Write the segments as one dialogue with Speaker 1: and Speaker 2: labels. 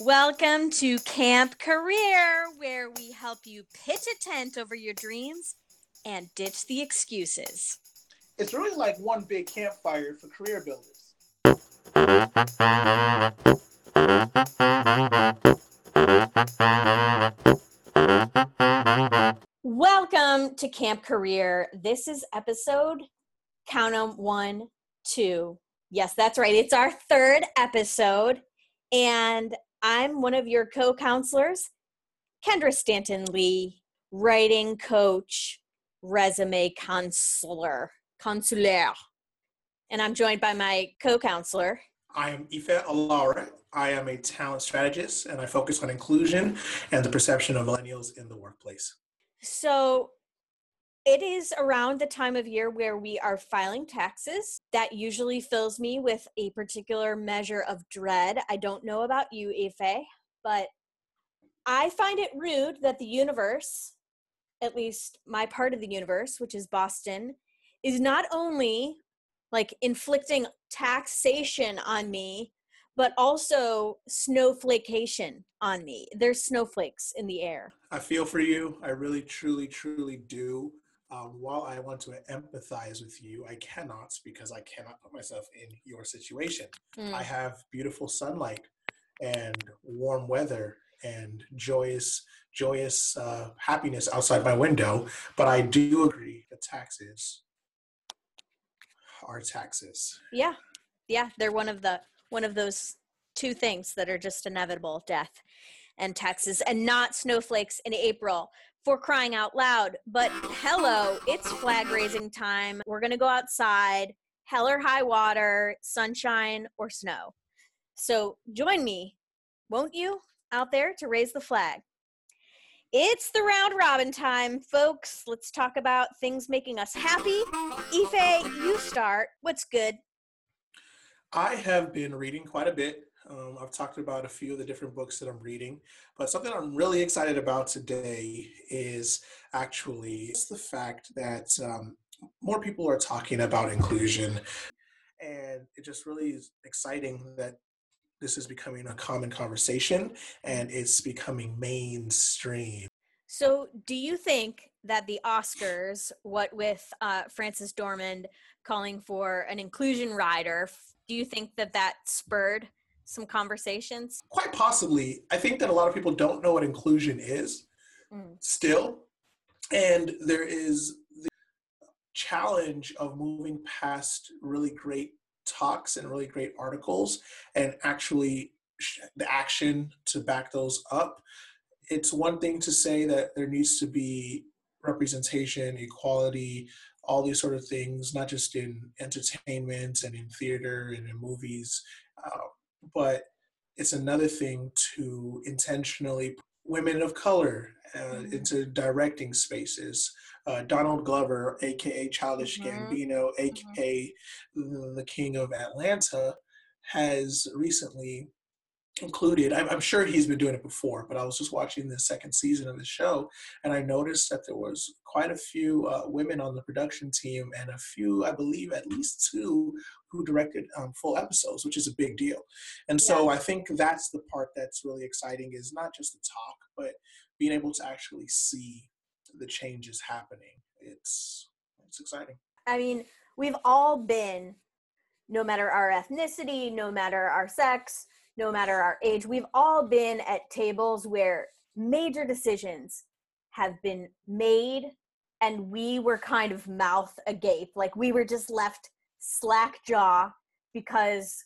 Speaker 1: Welcome to Camp Career, where we help you pitch a tent over your dreams and ditch the excuses.
Speaker 2: It's really like one big campfire for career builders.
Speaker 1: Welcome to Camp Career. This is episode count 'em one, two. Yes, that's right. It's our third episode, and I'm one of your co-counselors, Kendra Stanton Lee, writing coach, resume counselor, consular, and I'm joined by my co-counselor.
Speaker 2: I am Ife Alara. I am a talent strategist and I focus on inclusion and the perception of millennials in the workplace.
Speaker 1: So it is around the time of year where we are filing taxes. That usually fills me with a particular measure of dread. I don't know about you, Ife, but I find it rude that the universe, at least my part of the universe, which is Boston, is not only like inflicting taxation on me, but also snowflakeation on me. There's snowflakes in the air.
Speaker 2: I feel for you. I really, truly, truly do. Um, while I want to empathize with you, I cannot because I cannot put myself in your situation.
Speaker 1: Mm.
Speaker 2: I have beautiful sunlight and warm weather and joyous, joyous uh, happiness outside my window. But I do agree that taxes are taxes.
Speaker 1: Yeah. Yeah, they're one of the one of those two things that are just inevitable, death and taxes and not snowflakes in April for crying out loud. But hello, it's flag raising time. We're going to go outside, hell or high water, sunshine or snow. So join me, won't you, out there to raise the flag? It's the round robin time, folks. Let's talk about things making us happy. Ife, you start. What's good?
Speaker 2: I have been reading quite a bit. Um, I've talked about a few of the different books that I'm reading, but something I'm really excited about today is actually the fact that um, more people are talking about inclusion. And it just really is exciting that this is becoming a common conversation and it's becoming mainstream.
Speaker 1: So, do you think that the Oscars, what with uh, Frances McDormand calling for an inclusion rider, do you think that that spurred some conversations?
Speaker 2: Quite possibly. I think that a lot of people don't know what inclusion is
Speaker 1: Mm.
Speaker 2: still. And there is the challenge of moving past really great talks and really great articles and actually the action to back those up. It's one thing to say that there needs to be representation, equality, all these sort of things, not just in entertainment and in theater and in movies, uh, but it's another thing to intentionally put women of color uh,
Speaker 1: Mhm.
Speaker 2: into directing spaces. Uh, Donald Glover, aka Childish
Speaker 1: Mhm.
Speaker 2: Gambino, aka the the King of Atlanta, has recently included. I'm, I'm sure he's been doing it before, but I was just watching the second season of the show, and I noticed that there was quite a few uh, women on the production team, and a few, I believe, at least two, who directed um, full episodes, which is a big deal. And so I think that's the part that's really exciting is not just the talk, but being able to actually see the changes happening. It's it's exciting.
Speaker 1: I mean, we've all been, no matter our ethnicity, no matter our sex, no matter our age, we've all been at tables where major decisions have been made and we were kind of mouth agape. Like we were just left slack jaw because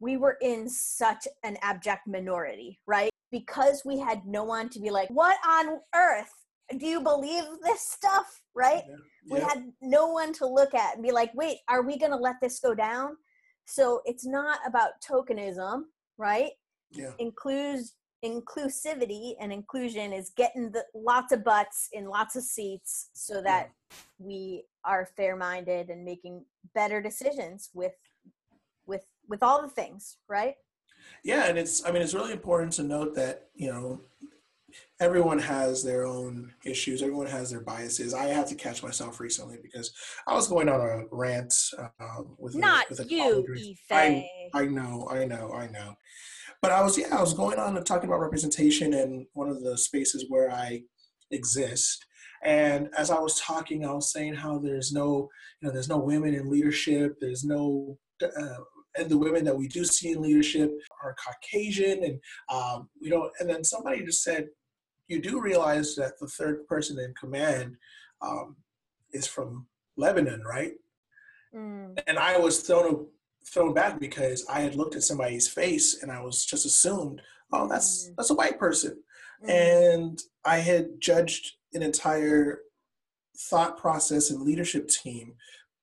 Speaker 1: we were in such an abject minority, right? Because we had no one to be like, what on earth? Do you believe this stuff? Right? we
Speaker 2: Yeah.
Speaker 1: had no one to look at and be like wait are we going to let this go down so it's not about tokenism right?
Speaker 2: Yeah.
Speaker 1: includes inclusivity and inclusion is getting the lots of butts in lots of seats so that we are fair minded and making better decisions with with with all the things right?
Speaker 2: Yeah, and it's I mean it's really important to note that, you know, everyone has their own issues, everyone has their biases. I had to catch myself recently because I was going on a rant um, with a-
Speaker 1: not
Speaker 2: with a
Speaker 1: you
Speaker 2: I I know, I know, I know. but I was yeah, I was going on and talking about representation in one of the spaces where I exist. And as I was talking, I was saying how there's no, you know, there's no women in leadership. There's no, uh, and the women that we do see in leadership are Caucasian, and um, we don't. And then somebody just said, you do realize that the third person in command um, is from Lebanon, right? Mm. And I was thrown thrown back because I had looked at somebody's face and I was just assumed, oh, that's mm. that's a white person, mm. and I had judged an entire thought process and leadership team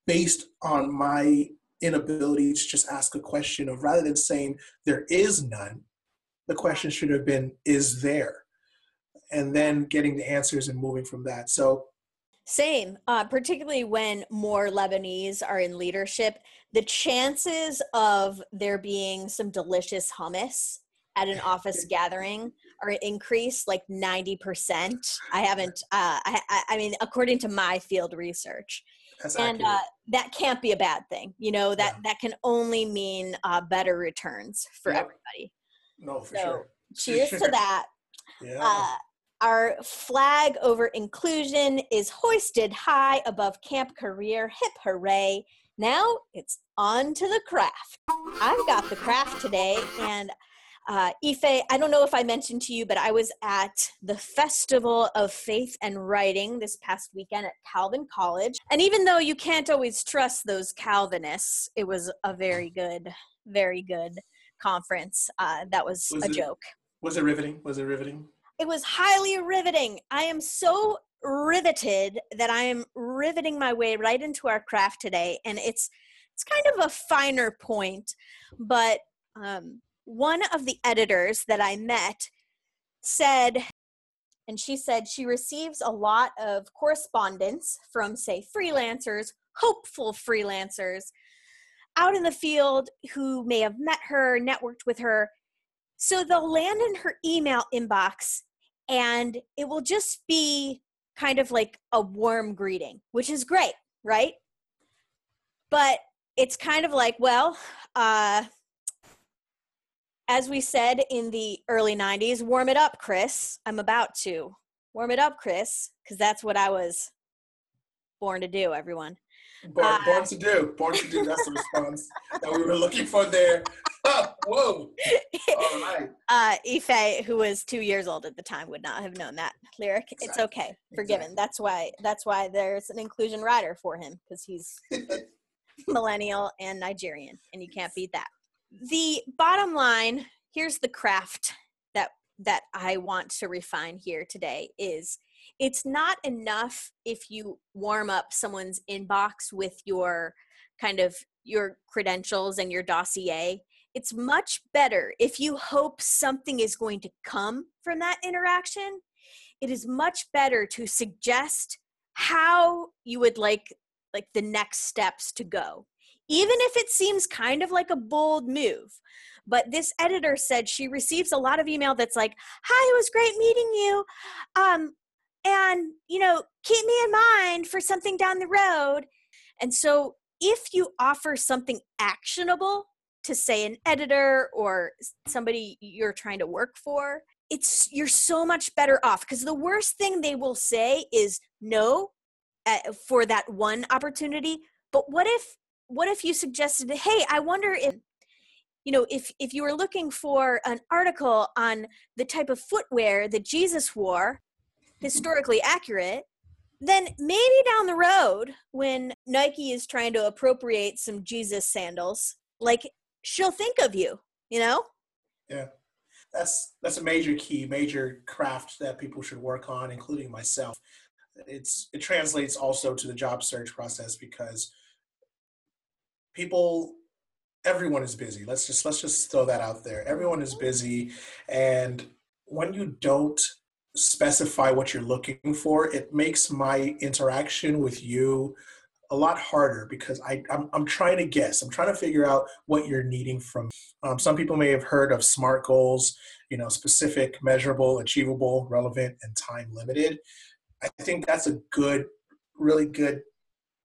Speaker 2: based on my inability to just ask a question of rather than saying there is none, the question should have been, is there? And then getting the answers and moving from that. So
Speaker 1: same, uh, particularly when more Lebanese are in leadership, the chances of there being some delicious hummus at an office gathering are increased like 90%. I haven't, uh, I, I mean, according to my field research. That's and uh, that can't be a bad thing. You know, that, yeah. that can only mean uh, better returns for everybody.
Speaker 2: No, for so, sure.
Speaker 1: Cheers to that. Yeah. Our flag over inclusion is hoisted high above Camp Career. Hip hooray. Now it's on to the craft. I've got the craft today, and uh, Ife, I don't know if I mentioned to you, but I was at the Festival of Faith and Writing this past weekend at Calvin College. And even though you can't always trust those Calvinists, it was a very good, very good conference. Uh, that was, was a it, joke.
Speaker 2: Was it riveting? Was it riveting?
Speaker 1: It was highly riveting. I am so riveted that I am riveting my way right into our craft today, and it's it's kind of a finer point, but um, one of the editors that I met said, and she said she receives a lot of correspondence from, say, freelancers, hopeful freelancers out in the field who may have met her, networked with her. So they'll land in her email inbox and it will just be kind of like a warm greeting, which is great, right? But it's kind of like, well, uh, as we said in the early 90s, warm it up, Chris. I'm about to. Warm it up, Chris, because that's what I was born to do, everyone.
Speaker 2: Born, uh, born to do. Born to do. That's the response that we were looking for there. Whoa. All right.
Speaker 1: Uh, Ife, who was two years old at the time, would not have known that lyric. Exactly. It's okay. Forgiven. Exactly. That's why that's why there's an inclusion rider for him, because he's millennial and Nigerian, and you can't beat that. The bottom line, here's the craft that that I want to refine here today is it's not enough if you warm up someone's inbox with your kind of your credentials and your dossier. It's much better if you hope something is going to come from that interaction. It is much better to suggest how you would like like the next steps to go even if it seems kind of like a bold move. But this editor said she receives a lot of email that's like hi it was great meeting you. Um and you know keep me in mind for something down the road. And so if you offer something actionable to say an editor or somebody you're trying to work for it's you're so much better off. Because the worst thing they will say is no uh, for that one opportunity. But what if what if you suggested hey i wonder if you know if if you were looking for an article on the type of footwear that jesus wore historically accurate, then maybe down the road when Nike is trying to appropriate some Jesus sandals, like she'll think of you, you know?
Speaker 2: Yeah. That's that's a major key, major craft that people should work on, including myself. It's it translates also to the job search process because people everyone is busy. Let's just let's just throw that out there. Everyone is busy and when you don't specify what you're looking for, it makes my interaction with you a lot harder because I, I'm, I'm trying to guess. I'm trying to figure out what you're needing from. Um, some people may have heard of SMART goals, you know, specific, measurable, achievable, relevant, and time limited. I think that's a good, really good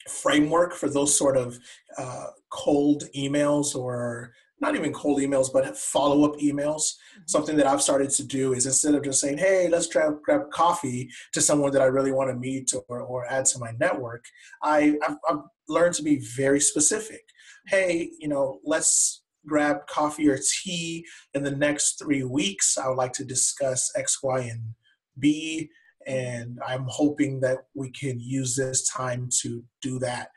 Speaker 2: framework for those sort of uh, cold emails or not even cold emails, but follow up emails. Mm-hmm. Something that I've started to do is instead of just saying, hey, let's grab, grab coffee to someone that I really want to meet or, or add to my network, I, I've, I've learned to be very specific. Hey, you know, let's grab coffee or tea in the next three weeks. I would like to discuss X, Y, and B. And I'm hoping that we can use this time to do that.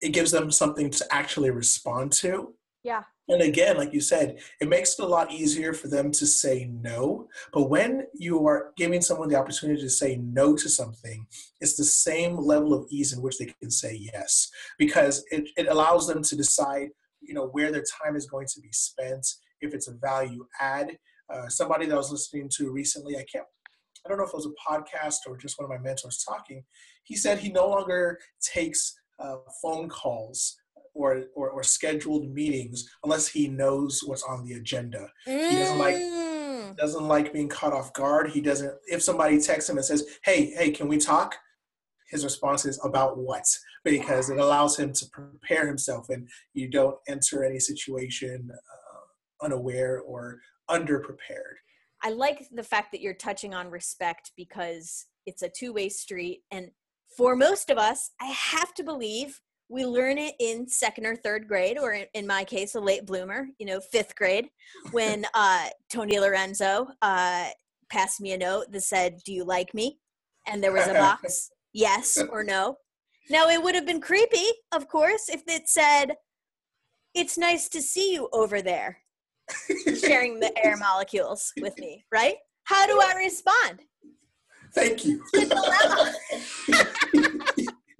Speaker 2: It gives them something to actually respond to.
Speaker 1: Yeah.
Speaker 2: And again, like you said, it makes it a lot easier for them to say no. But when you are giving someone the opportunity to say no to something, it's the same level of ease in which they can say yes, because it, it allows them to decide, you know, where their time is going to be spent, if it's a value add. Uh, somebody that I was listening to recently, I can't, I don't know if it was a podcast or just one of my mentors talking. He said he no longer takes uh, phone calls or, or, or scheduled meetings unless he knows what's on the agenda. Mm. He doesn't like mm. doesn't like being caught off guard. He doesn't. If somebody texts him and says, "Hey, hey, can we talk?" His response is about what because it allows him to prepare himself, and you don't enter any situation uh, unaware or underprepared.
Speaker 1: I like the fact that you're touching on respect because it's a two way street. And for most of us, I have to believe we learn it in second or third grade, or in, my case, a late bloomer, you know, fifth grade, when uh, Tony Lorenzo uh, passed me a note that said, Do you like me? And there was a box, yes or no. Now, it would have been creepy, of course, if it said, It's nice to see you over there, sharing the air molecules with me, right? How do I respond?
Speaker 2: Thank you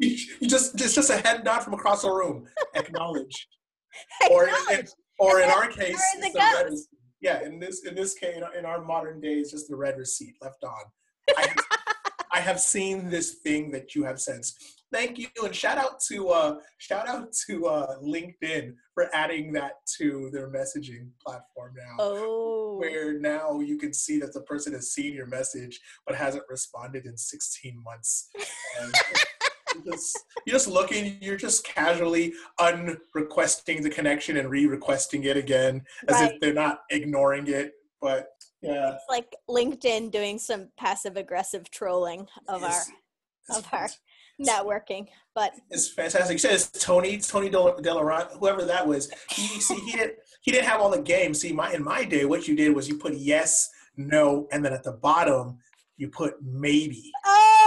Speaker 2: you just it's just a head nod from across the room. Acknowledge. or in, or in our case, it's the read yeah. In this in this case, in our modern days, just the read receipt left on. I have, I have seen this thing that you have sent. Thank you, and shout out to uh, shout out to uh, LinkedIn for adding that to their messaging platform now.
Speaker 1: Oh.
Speaker 2: Where now you can see that the person has seen your message but hasn't responded in 16 months. And, just, you're just looking, you're just casually unrequesting the connection and re-requesting it again as right. if they're not ignoring it. But yeah.
Speaker 1: It's like LinkedIn doing some passive aggressive trolling of it's, our of our networking. But
Speaker 2: it's fantastic. You said it's Tony, Tony Delorant, whoever that was. He see he didn't he didn't have all the games. See, my in my day, what you did was you put yes, no, and then at the bottom you put maybe.
Speaker 1: Oh,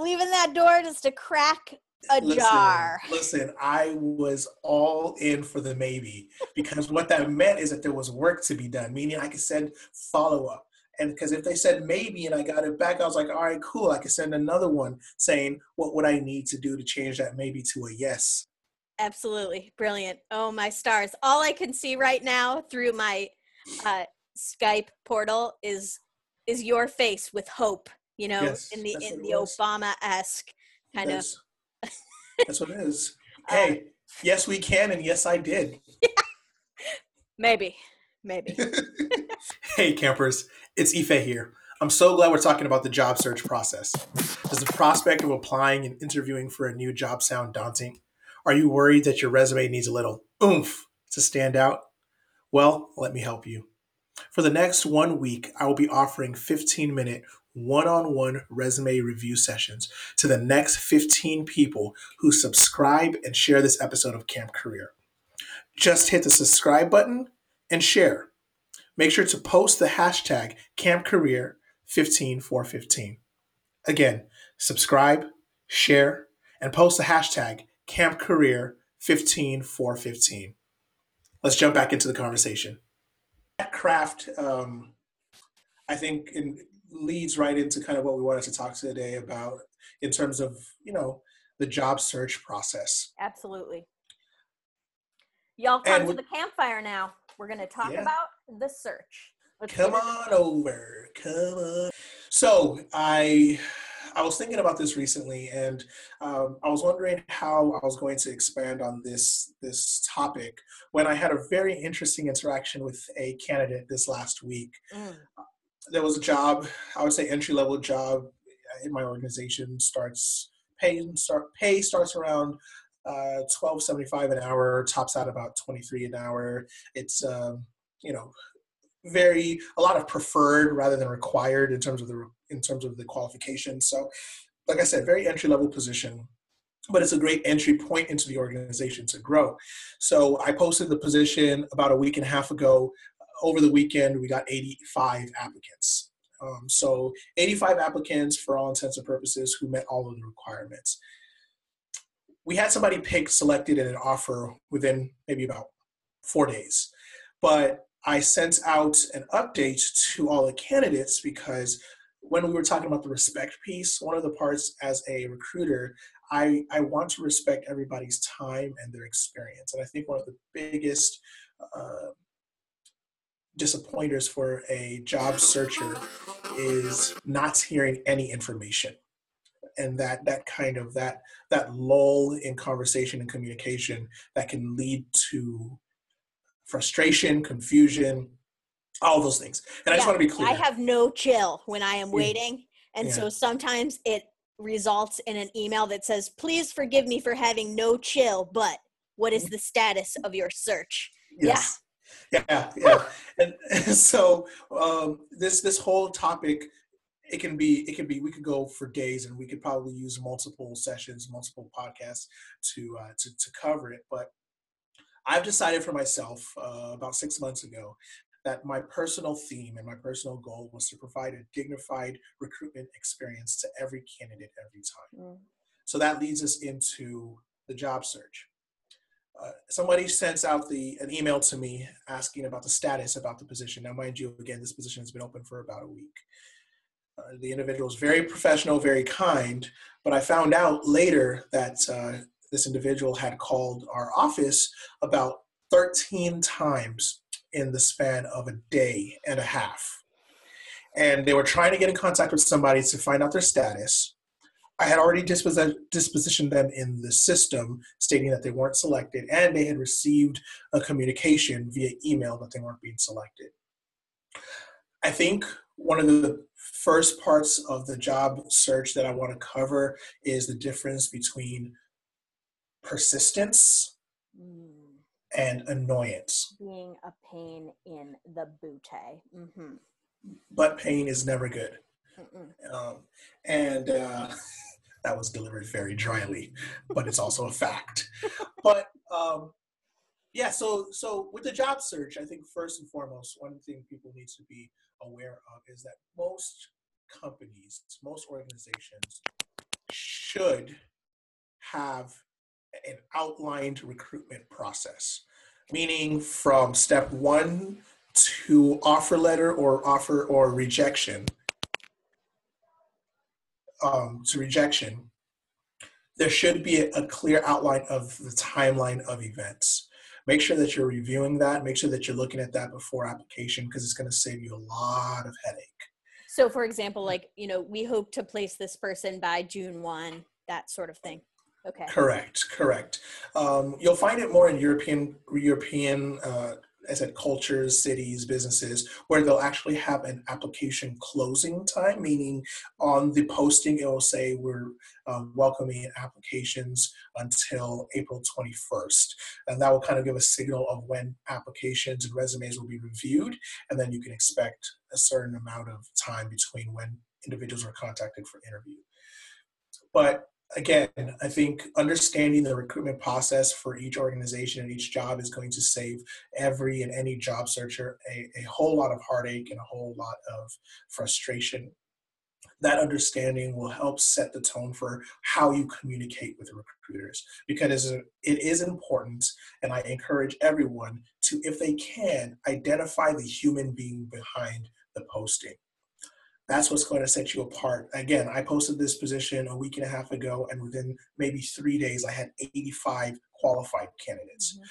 Speaker 1: leaving that door just a crack ajar.
Speaker 2: Listen, listen, I was all in for the maybe because what that meant is that there was work to be done, meaning I could send follow up. And because if they said maybe and I got it back, I was like, all right, cool. I could send another one saying, what would I need to do to change that maybe to a yes?
Speaker 1: Absolutely. Brilliant. Oh, my stars. All I can see right now through my uh, Skype portal is is your face with hope you know yes, in the in the obama-esque kind of
Speaker 2: that's what it is. hey um, yes we can and yes i did.
Speaker 1: Yeah. maybe maybe.
Speaker 2: Hey campers it's ife here. I'm so glad we're talking about the job search process. Does the prospect of applying and interviewing for a new job sound daunting? Are you worried that your resume needs a little oomph to stand out? Well let me help you. For the next one week, I will be offering 15 minute one on one resume review sessions to the next 15 people who subscribe and share this episode of Camp Career. Just hit the subscribe button and share. Make sure to post the hashtag Camp Career 15415. Again, subscribe, share, and post the hashtag Camp Career 15415. Let's jump back into the conversation craft, um, I think, in, leads right into kind of what we wanted to talk today about in terms of you know the job search process.
Speaker 1: Absolutely. Y'all come to the campfire now. We're going to talk yeah. about the search.
Speaker 2: Let's come on over. Come on. So I I was thinking about this recently, and um, I was wondering how I was going to expand on this this topic when I had a very interesting interaction with a candidate this last week. Mm. There was a job, I would say entry level job in my organization. Starts pay start pay starts around uh, 12.75 an hour, tops out about 23 an hour. It's um, you know very a lot of preferred rather than required in terms of the in terms of the qualifications. So, like I said, very entry level position, but it's a great entry point into the organization to grow. So I posted the position about a week and a half ago. Over the weekend, we got 85 applicants. Um, so 85 applicants for all intents and purposes who met all of the requirements. We had somebody picked, selected, and an offer within maybe about four days. But I sent out an update to all the candidates because when we were talking about the respect piece, one of the parts as a recruiter, I, I want to respect everybody's time and their experience. And I think one of the biggest uh, disappointers for a job searcher is not hearing any information and that that kind of that that lull in conversation and communication that can lead to frustration confusion all those things and i just want to be clear
Speaker 1: I have no chill when I am waiting. And
Speaker 2: Yeah.
Speaker 1: so sometimes it results in an email that says, please forgive me for having no chill, but what
Speaker 2: Mm-hmm.
Speaker 1: the status of your search?
Speaker 2: yes yeah yeah and, and so um, this this whole topic it can be it can be we could go for days and we could probably use multiple sessions multiple podcasts to uh, to, to cover it. But i've decided for myself uh, about six months ago that my personal theme and my personal goal was to provide a dignified recruitment experience to every candidate every time. So that leads us into the job search. Uh, somebody sends out the an email to me asking about the status about the position. Now, mind you, again, this position has been open for about a week. Uh, the individual is very professional, very kind, but I found out later that uh, this individual had called our office about 13 times in the span of a day and a half. And they were trying to get in contact with somebody to find out their status. I had already disposi- dispositioned them in the system stating that they weren't selected and they had received a communication via email that they weren't being selected. I think one of the first parts of the job search that I want to cover is the difference between persistence
Speaker 1: Mm,
Speaker 2: and annoyance.
Speaker 1: being a pain in the booty. Mm-hmm.
Speaker 2: But pain is never good. Um, and uh, that was delivered very dryly, but it's also a fact. But um, yeah, so so with the job search, I think first and foremost, one thing people need to be aware of is that most companies, most organizations should have an outlined recruitment process, meaning from step one to offer letter or offer or rejection um, to rejection, there should be a, a clear outline of the timeline of events. Make sure that you're reviewing that. Make sure that you're looking at that before application because it's going to save you a lot of headache.
Speaker 1: So, for example, like, you know, we hope to place this person by June 1, that sort of thing. Okay.
Speaker 2: Correct, correct. Um, you'll find it more in European, European, uh, I said cultures, cities, businesses, where they'll actually have an application closing time, meaning on the posting it will say we're um, welcoming applications until April 21st, and that will kind of give a signal of when applications and resumes will be reviewed, and then you can expect a certain amount of time between when individuals are contacted for interview. But again, I think understanding the recruitment process for each organization and each job is going to save every and any job searcher a, a whole lot of heartache and a whole lot of frustration. That understanding will help set the tone for how you communicate with recruiters because it is important, and I encourage everyone to, if they can, identify the human being behind the posting that's what's going to set you apart. Again, I posted this position a week and a half ago, and within maybe three days, I had 85 qualified candidates.
Speaker 1: Mhm.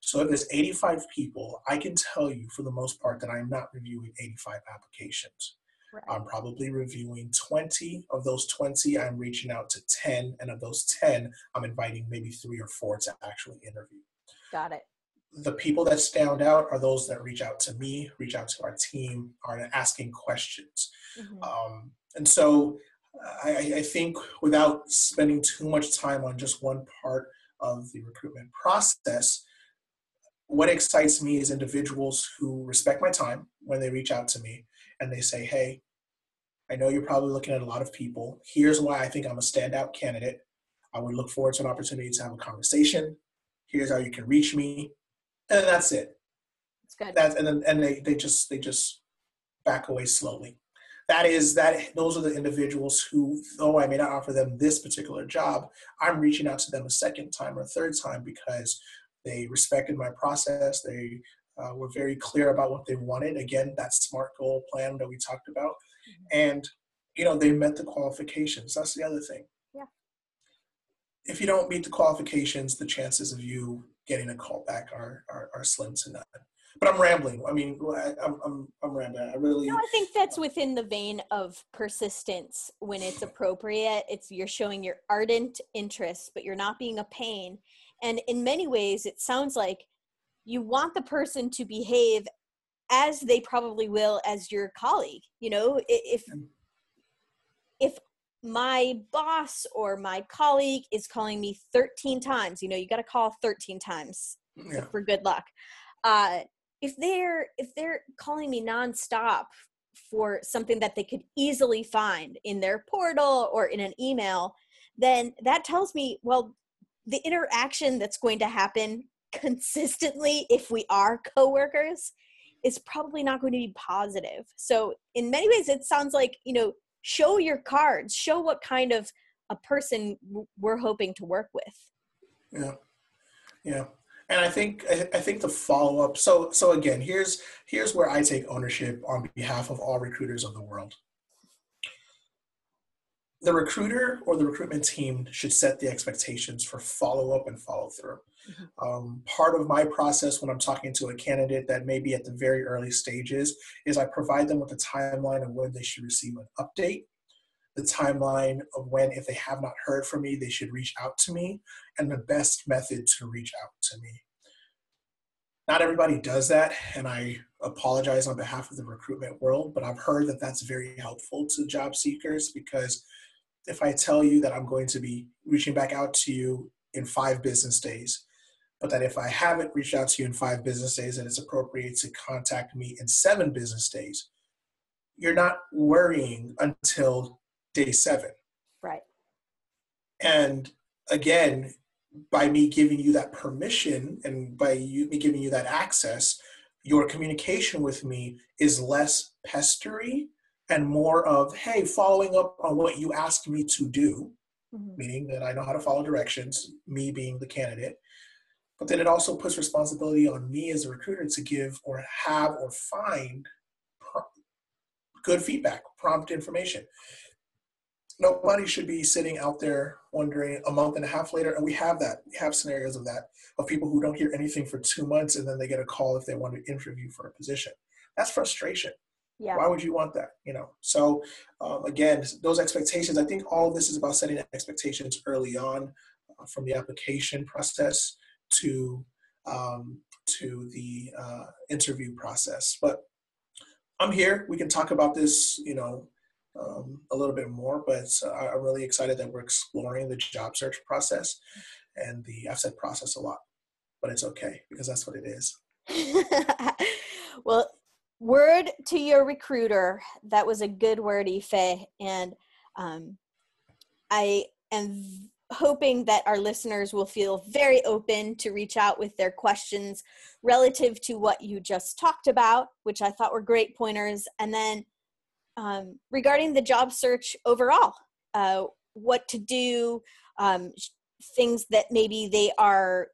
Speaker 2: So if there's 85 people, I can tell you for the most part that I'm not reviewing 85 applications.
Speaker 1: Right.
Speaker 2: I'm probably reviewing 20. Of those 20, I'm reaching out to 10, and of those 10, I'm inviting maybe three or four to actually interview
Speaker 1: Got it.
Speaker 2: The people that stand out are those that reach out to me, reach out to our team, are asking questions.
Speaker 1: Mhm.
Speaker 2: Um, and so I, I think without spending too much time on just one part of the recruitment process. What excites me is individuals who respect my time when they reach out to me and they say, Hey, I know you're probably looking at a lot of people. Here's why I think I'm a standout candidate. I would look forward to an opportunity to have a conversation. Here's how you can reach me. And that's it.
Speaker 1: It's good.
Speaker 2: That's and then and they, they just they just back away slowly. That is that those are the individuals who, though I may not offer them this particular job, I'm reaching out to them a second time or third time because they respected my process. They uh, were very clear about what they wanted. Again, that SMART goal plan that we talked about, mm-hmm. and you know they met the qualifications. That's the other thing.
Speaker 1: Yeah.
Speaker 2: If you don't meet the qualifications, the chances of you getting a call back are are, are slim to none but I'm rambling. I mean, I, am I'm, I'm rambling. I really.
Speaker 1: No, I think that's uh, within the vein of persistence when it's appropriate. It's you're showing your ardent interest, but you're not being a pain. And in many ways, it sounds like you want the person to behave as they probably will as your colleague. You know, if if my boss or my colleague is calling me 13 times, you know, you got to call 13 times yeah. for good luck. Uh, if they're if they're calling me nonstop for something that they could easily find in their portal or in an email, then that tells me, well, the interaction that's going to happen consistently if we are coworkers is probably not going to be positive. So in many ways it sounds like, you know, show your cards, show what kind of a person we're hoping to work with.
Speaker 2: Yeah. Yeah and I think I think the follow up. So so again, here's here's where I take ownership on behalf of all recruiters of the world. The recruiter or the recruitment team should set the expectations for follow up and follow through. Um, part of my process when I'm talking to a candidate that may be at the very early stages is I provide them with a timeline of when they should receive an update the timeline of when, if they have not heard from me, they should reach out to me, and the best method to reach out to me. Not everybody does that, and I apologize on behalf of the recruitment world, but I've heard that that's very helpful to job seekers because if I tell you that I'm going to be reaching back out to you in five business days, but that if I haven't reached out to you in five business days, then it's appropriate to contact me in seven business days. You're not worrying until day seven.
Speaker 1: Right.
Speaker 2: And again, by me giving you that permission and by you, me giving you that access, your communication with me is less pestery and more of, hey, following up on what you asked me to do, mm-hmm. meaning that I know how to follow directions, me being the candidate. But then it also puts responsibility on me as a recruiter to give or have or find good feedback, prompt information. Nobody should be sitting out there wondering a month and a half later and we have that we have scenarios of that of people who don't hear anything for two months and then they get a call if they want to interview for a position. That's frustration.
Speaker 1: Yeah.
Speaker 2: why would you want that you know? So um, again those expectations i think all of this is about setting expectations early on uh, from the application process to um, to the uh, interview process but i'm here we can talk about this you know um, a little bit more, but uh, I'm really excited that we're exploring the job search process and the AFSET process a lot. But it's okay because that's what it is.
Speaker 1: well, word to your recruiter. That was a good word, Ife. And um, I am hoping that our listeners will feel very open to reach out with their questions relative to what you just talked about, which I thought were great pointers. And then um, regarding the job search overall, uh, what to do, um, things that maybe they are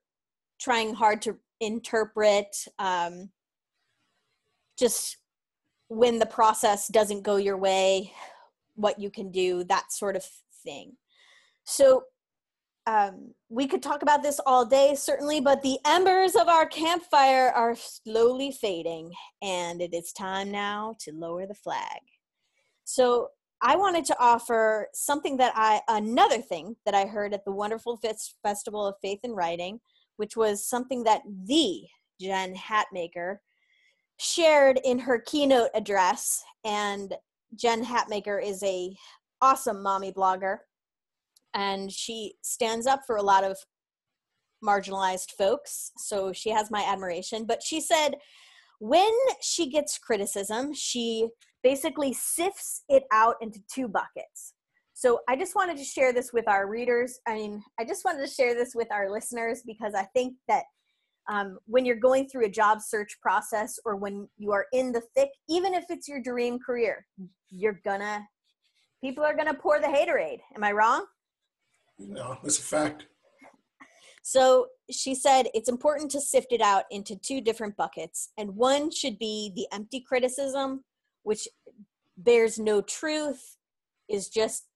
Speaker 1: trying hard to interpret, um, just when the process doesn't go your way, what you can do, that sort of thing. So um, we could talk about this all day, certainly, but the embers of our campfire are slowly fading, and it is time now to lower the flag. So I wanted to offer something that I, another thing that I heard at the wonderful Festival of Faith and Writing, which was something that the Jen Hatmaker shared in her keynote address. And Jen Hatmaker is a awesome mommy blogger. And she stands up for a lot of marginalized folks. So she has my admiration. But she said when she gets criticism, she basically sifts it out into two buckets. So I just wanted to share this with our readers. I mean, I just wanted to share this with our listeners because I think that um, when you're going through a job search process or when you are in the thick, even if it's your dream career, you're gonna, people are gonna pour the haterade. Am I wrong?
Speaker 2: No, that's a fact.
Speaker 1: So she said it's important to sift it out into two different buckets. And one should be the empty criticism, which bears no truth, is just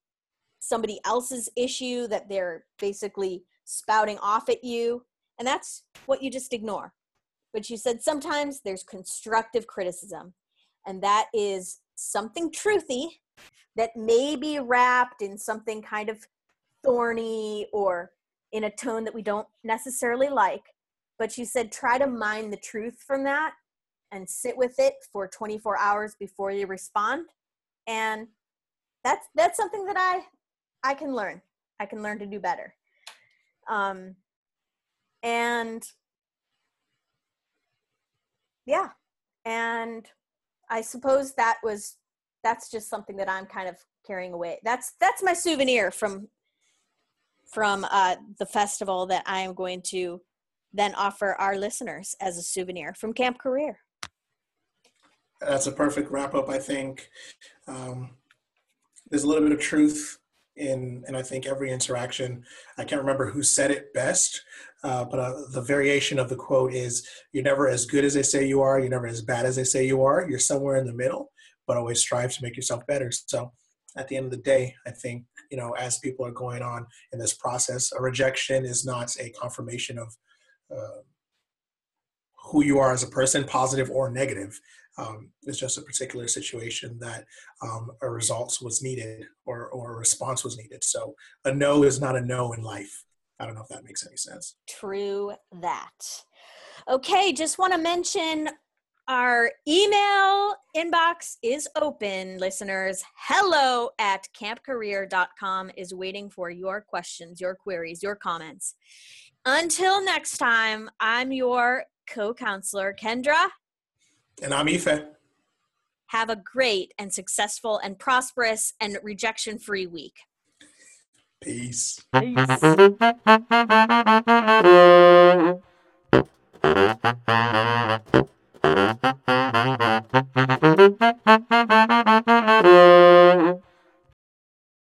Speaker 1: somebody else's issue that they're basically spouting off at you. And that's what you just ignore. But she said sometimes there's constructive criticism, and that is something truthy that may be wrapped in something kind of thorny or in a tone that we don't necessarily like. But she said, try to mine the truth from that and sit with it for 24 hours before you respond. And that's that's something that I I can learn. I can learn to do better. Um, and yeah, and I suppose that was that's just something that I'm kind of carrying away. That's that's my souvenir from from uh, the festival that I am going to then offer our listeners as a souvenir from Camp Career.
Speaker 2: That's a perfect wrap up, I think. Um, there's a little bit of truth in, and I think every interaction. I can't remember who said it best, uh, but uh, the variation of the quote is You're never as good as they say you are, you're never as bad as they say you are, you're somewhere in the middle, but always strive to make yourself better. So at the end of the day, I think, you know, as people are going on in this process, a rejection is not a confirmation of uh, who you are as a person, positive or negative. Um, it's just a particular situation that um, a result was needed or, or a response was needed. So a no is not a no in life. I don't know if that makes any sense.
Speaker 1: True that. Okay, just want to mention our email inbox is open, listeners. Hello at campcareer.com is waiting for your questions, your queries, your comments. Until next time, I'm your co counselor, Kendra.
Speaker 2: And I'm Ife.
Speaker 1: Have a great and successful and prosperous and rejection free week.
Speaker 2: Peace.
Speaker 1: Peace.
Speaker 3: Thank you.